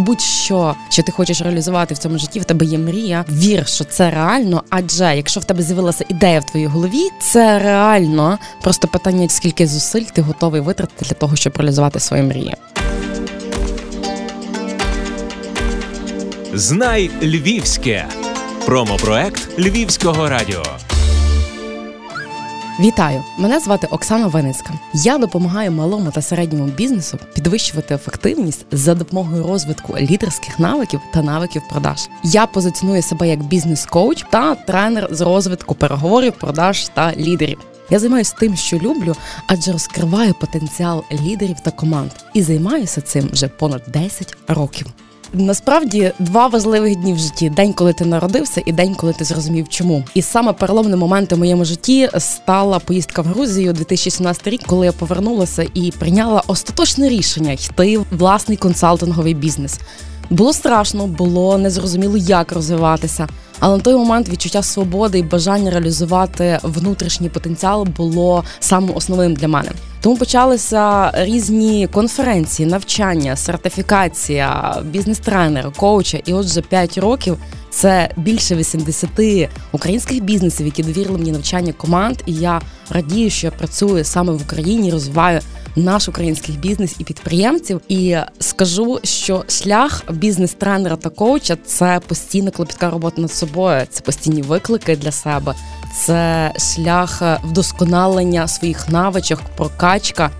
будь-що, що ти хочеш реалізувати в цьому житті, в тебе є мрія. Вір, що це реально. Адже якщо в тебе з'явилася ідея в твоїй голові, це реально просто питання, скільки зусиль ти готовий витратити для того, щоб реалізувати свої мрії. Знай Львівське промопроект Львівського радіо. Вітаю! Мене звати Оксана Веницька. Я допомагаю малому та середньому бізнесу підвищувати ефективність за допомогою розвитку лідерських навиків та навиків продаж. Я позиціную себе як бізнес-коуч та тренер з розвитку переговорів, продаж та лідерів. Я займаюся тим, що люблю, адже розкриваю потенціал лідерів та команд і займаюся цим вже понад 10 років. Насправді два важливих дні в житті: день, коли ти народився, і день, коли ти зрозумів, чому. І саме переломним моментом в моєму житті стала поїздка в Грузію 2017 рік, коли я повернулася і прийняла остаточне рішення йти в власний консалтинговий бізнес. Було страшно, було незрозуміло, як розвиватися. Але на той момент відчуття свободи і бажання реалізувати внутрішній потенціал було самим основним для мене. Тому почалися різні конференції, навчання, сертифікація, бізнес-тренера, коуча. І от вже 5 років це більше 80 українських бізнесів, які довірили мені навчання команд. І я радію, що я працюю саме в Україні, розвиваю наш український бізнес і підприємців. І скажу, що шлях бізнес-тренера та коуча це постійна клопітка робота над собою, це постійні виклики для себе, це шлях вдосконалення своїх навичок, прокачка.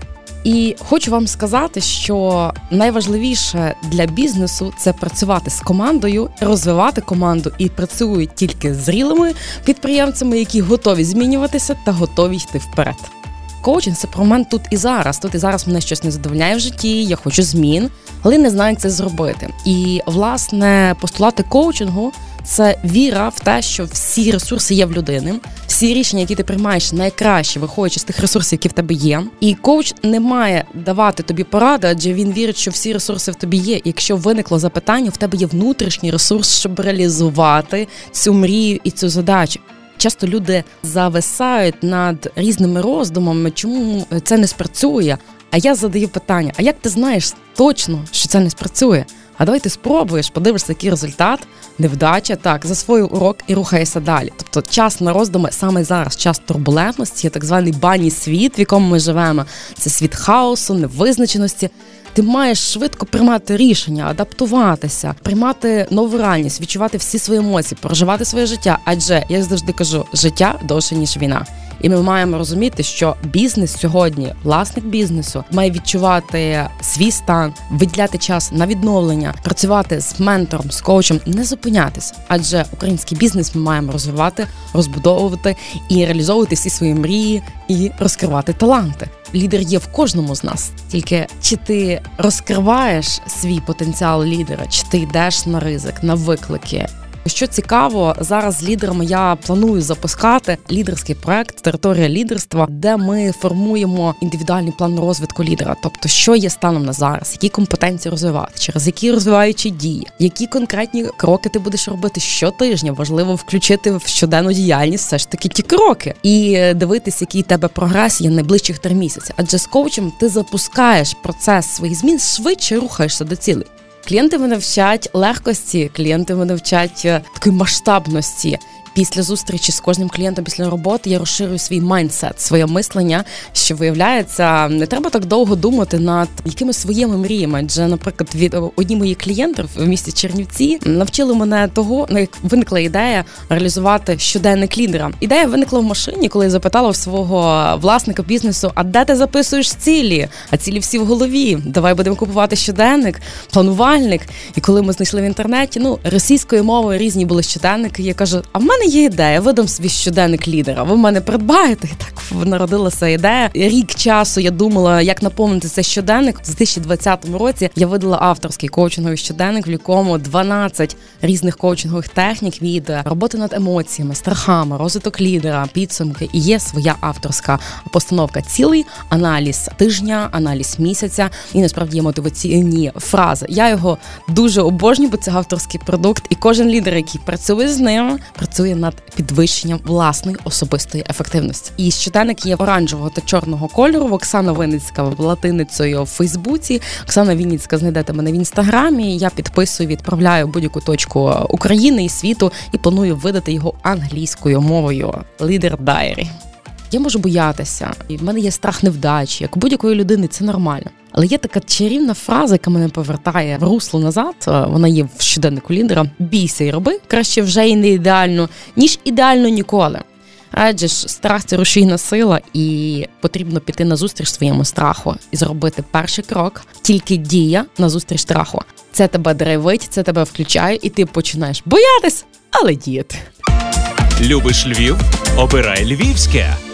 І хочу вам сказати, що найважливіше для бізнесу це працювати з командою, розвивати команду і працюють тільки зрілими підприємцями, які готові змінюватися та готові йти вперед. Коучинг це про мене тут і зараз. Тут і зараз мене щось не задовольняє в житті, я хочу змін, але не знаю, як це зробити. І власне постулати коучингу це віра в те, що всі ресурси є в людини, всі рішення, які ти приймаєш, найкраще виходячи з тих ресурсів, які в тебе є. І коуч не має давати тобі поради, адже він вірить, що всі ресурси в тобі є. Якщо виникло запитання, в тебе є внутрішній ресурс, щоб реалізувати цю мрію і цю задачу. Часто люди зависають над різними роздумами, чому це не спрацює. А я задаю питання: а як ти знаєш точно, що це не спрацює? А давай ти спробуєш, подивишся, який результат, невдача, так, засвоїв урок і рухаєшся далі. Тобто час на роздуми саме зараз, час турбулентності, так званий бані світ, в якому ми живемо. Це світ хаосу, невизначеності. Ти маєш швидко приймати рішення, адаптуватися, приймати нову реальність, відчувати всі свої емоції, проживати своє життя. Адже я завжди кажу, життя довше ніж війна. І ми маємо розуміти, що бізнес сьогодні, власник бізнесу, має відчувати свій стан, виділяти час на відновлення, працювати з ментором, з коучем, не зупинятися. Адже український бізнес ми маємо розвивати, розбудовувати і реалізовувати всі свої мрії і розкривати таланти. Лідер є в кожному з нас, тільки чи ти розкриваєш свій потенціал лідера, чи ти йдеш на ризик, на виклики, що цікаво, зараз з лідерами я планую запускати лідерський проект Територія лідерства, де ми формуємо індивідуальний план розвитку лідера, тобто, що є станом на зараз, які компетенції розвивати, через які розвиваючі дії, які конкретні кроки ти будеш робити щотижня. Важливо включити в щоденну діяльність все ж таки ті кроки і дивитися, який тебе прогрес є найближчих три місяці. Адже з коучем ти запускаєш процес своїх змін швидше рухаєшся до цілей. Клієнти мене вчать легкості, клієнти мене вчать е, такої масштабності. Після зустрічі з кожним клієнтом після роботи я розширюю свій майндсет, своє мислення, що виявляється, не треба так довго думати над якимись своїми мріями. Адже, наприклад, від одні мої клієнти в місті Чернівці навчили мене того, як виникла ідея реалізувати щоденник лідера. Ідея виникла в машині, коли я запитала в свого власника бізнесу: а де ти записуєш цілі? А цілі всі в голові. Давай будемо купувати щоденник, планувальник. І коли ми знайшли в інтернеті, ну російською мовою різні були щоденники. Я кажу, а в мене мене є ідея, видам свій щоденник лідера. Ви в мене придбаєте. І так народилася ідея. Рік часу я думала, як наповнити цей щоденник. У 2020 році я видала авторський коучинговий щоденник, в якому 12 різних коучингових технік від роботи над емоціями, страхами, розвиток лідера, підсумки. І є своя авторська постановка. Цілий аналіз тижня, аналіз місяця і насправді є мотиваційні фрази. Я його дуже обожнюю, бо це авторський продукт, і кожен лідер, який працює з ним, працює працює над підвищенням власної особистої ефективності. І щоденник є оранжевого та чорного кольору. Оксана Винницька латиницею в Фейсбуці. Оксана Вінницька знайдете мене в інстаграмі. Я підписую, відправляю будь-яку точку України і світу і планую видати його англійською мовою. Лідер Дайрі. Я можу боятися, і в мене є страх невдачі. Як будь-якої людини це нормально. Але є така чарівна фраза, яка мене повертає в русло назад. Вона є в щоденнику лідера. Бійся і роби краще вже і не ідеально, ніж ідеально ніколи. Адже ж страх це рушійна сила, і потрібно піти на зустріч своєму страху і зробити перший крок, тільки дія на зустріч страху. Це тебе драйвить, це тебе включає, і ти починаєш боятись, але діяти. Любиш Львів? Обирай Львівське.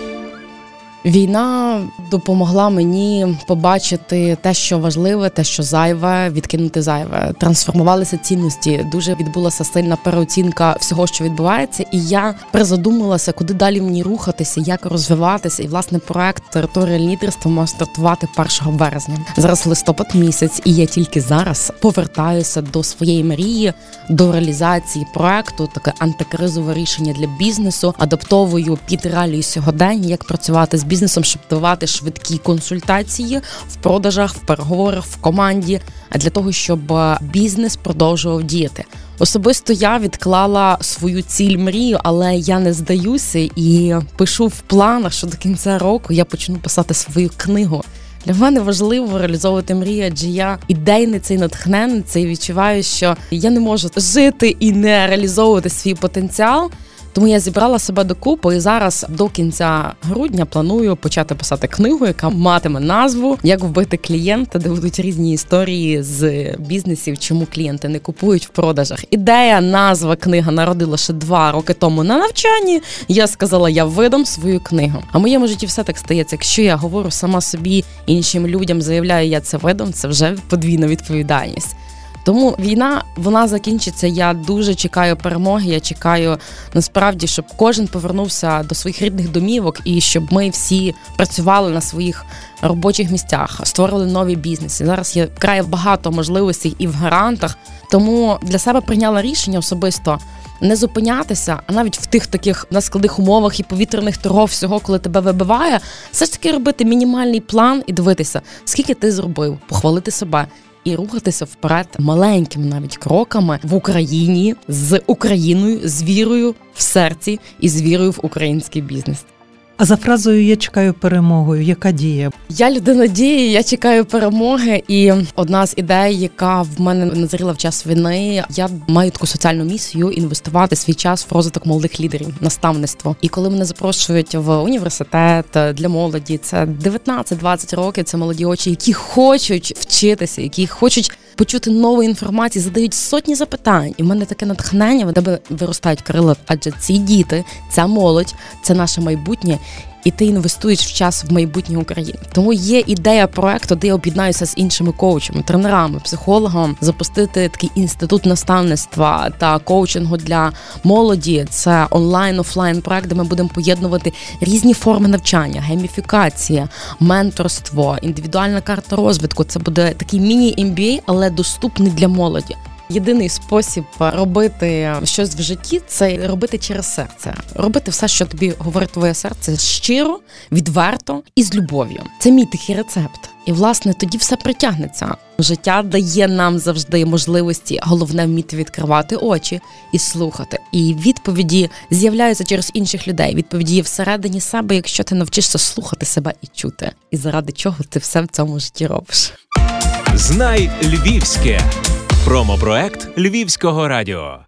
Війна допомогла мені побачити те, що важливе, те, що зайве, відкинути зайве. Трансформувалися цінності. Дуже відбулася сильна переоцінка всього, що відбувається, і я призадумалася, куди далі мені рухатися, як розвиватися. І власне проект територія лідерства мав стартувати 1 березня. Зараз листопад місяць, і я тільки зараз повертаюся до своєї мрії, до реалізації проекту. Таке антикризове рішення для бізнесу, адаптовую під реалії сьогодення, як працювати з бізнесом бізнесом, щоб давати швидкі консультації в продажах, в переговорах, в команді, а для того, щоб е, бізнес продовжував діяти. Особисто я відклала свою ціль мрію, але я не здаюся і пишу в планах, що до кінця року я почну писати свою книгу. Для мене важливо реалізовувати мрію, адже я ідейниця і натхненниця і відчуваю, що я не можу жити і не реалізовувати свій потенціал. Тому я зібрала себе докупи і зараз до кінця грудня планую почати писати книгу, яка матиме назву Як вбити клієнта, де будуть різні історії з бізнесів, чому клієнти не купують в продажах. Ідея, назва книга народила ще два роки тому на навчанні. Я сказала, я видам свою книгу. А в моєму житті все так стається. Якщо я говорю сама собі іншим людям, заявляю, я це видам, це вже подвійна відповідальність. Тому війна вона закінчиться. Я дуже чекаю перемоги. Я чекаю насправді, щоб кожен повернувся до своїх рідних домівок і щоб ми всі працювали на своїх робочих місцях, створили нові бізнеси. Зараз є край багато можливостей і в гарантах. Тому для себе прийняла рішення особисто. Не зупинятися, а навіть в тих таких наскладних умовах і повітряних торгов, всього, коли тебе вибиває, все ж таки робити мінімальний план і дивитися, скільки ти зробив, похвалити себе, і рухатися вперед маленькими навіть кроками в Україні з Україною, з вірою в серці і з вірою в український бізнес. А за фразою я чекаю перемогою. Яка дія? Я людина дії, я чекаю перемоги. І одна з ідей, яка в мене назріла в час війни, я маю таку соціальну місію інвестувати свій час в розвиток молодих лідерів, наставництво. І коли мене запрошують в університет для молоді, це 19-20 років. Це молоді очі, які хочуть вчитися, які хочуть почути нову інформацію, задають сотні запитань. І в мене таке натхнення, в тебе виростають крила, адже ці діти, ця молодь, це наше майбутнє і ти інвестуєш в час в майбутнє України. Тому є ідея проекту, де я об'єднаюся з іншими коучами, тренерами, психологами, запустити такий інститут наставництва та коучингу для молоді. Це онлайн офлайн проект, де ми будемо поєднувати різні форми навчання, гейміфікація, менторство, індивідуальна карта розвитку. Це буде такий міні-MBA, але доступний для молоді. Єдиний спосіб робити щось в житті це робити через серце, робити все, що тобі говорить твоє серце, щиро, відверто і з любов'ю. Це мій тихий рецепт. І власне тоді все притягнеться. Життя дає нам завжди можливості, головне вміти відкривати очі і слухати. І відповіді з'являються через інших людей. Відповіді є всередині себе, якщо ти навчишся слухати себе і чути. І заради чого ти все в цьому житті робиш. Знай Львівське. Промопроект Львівського радіо.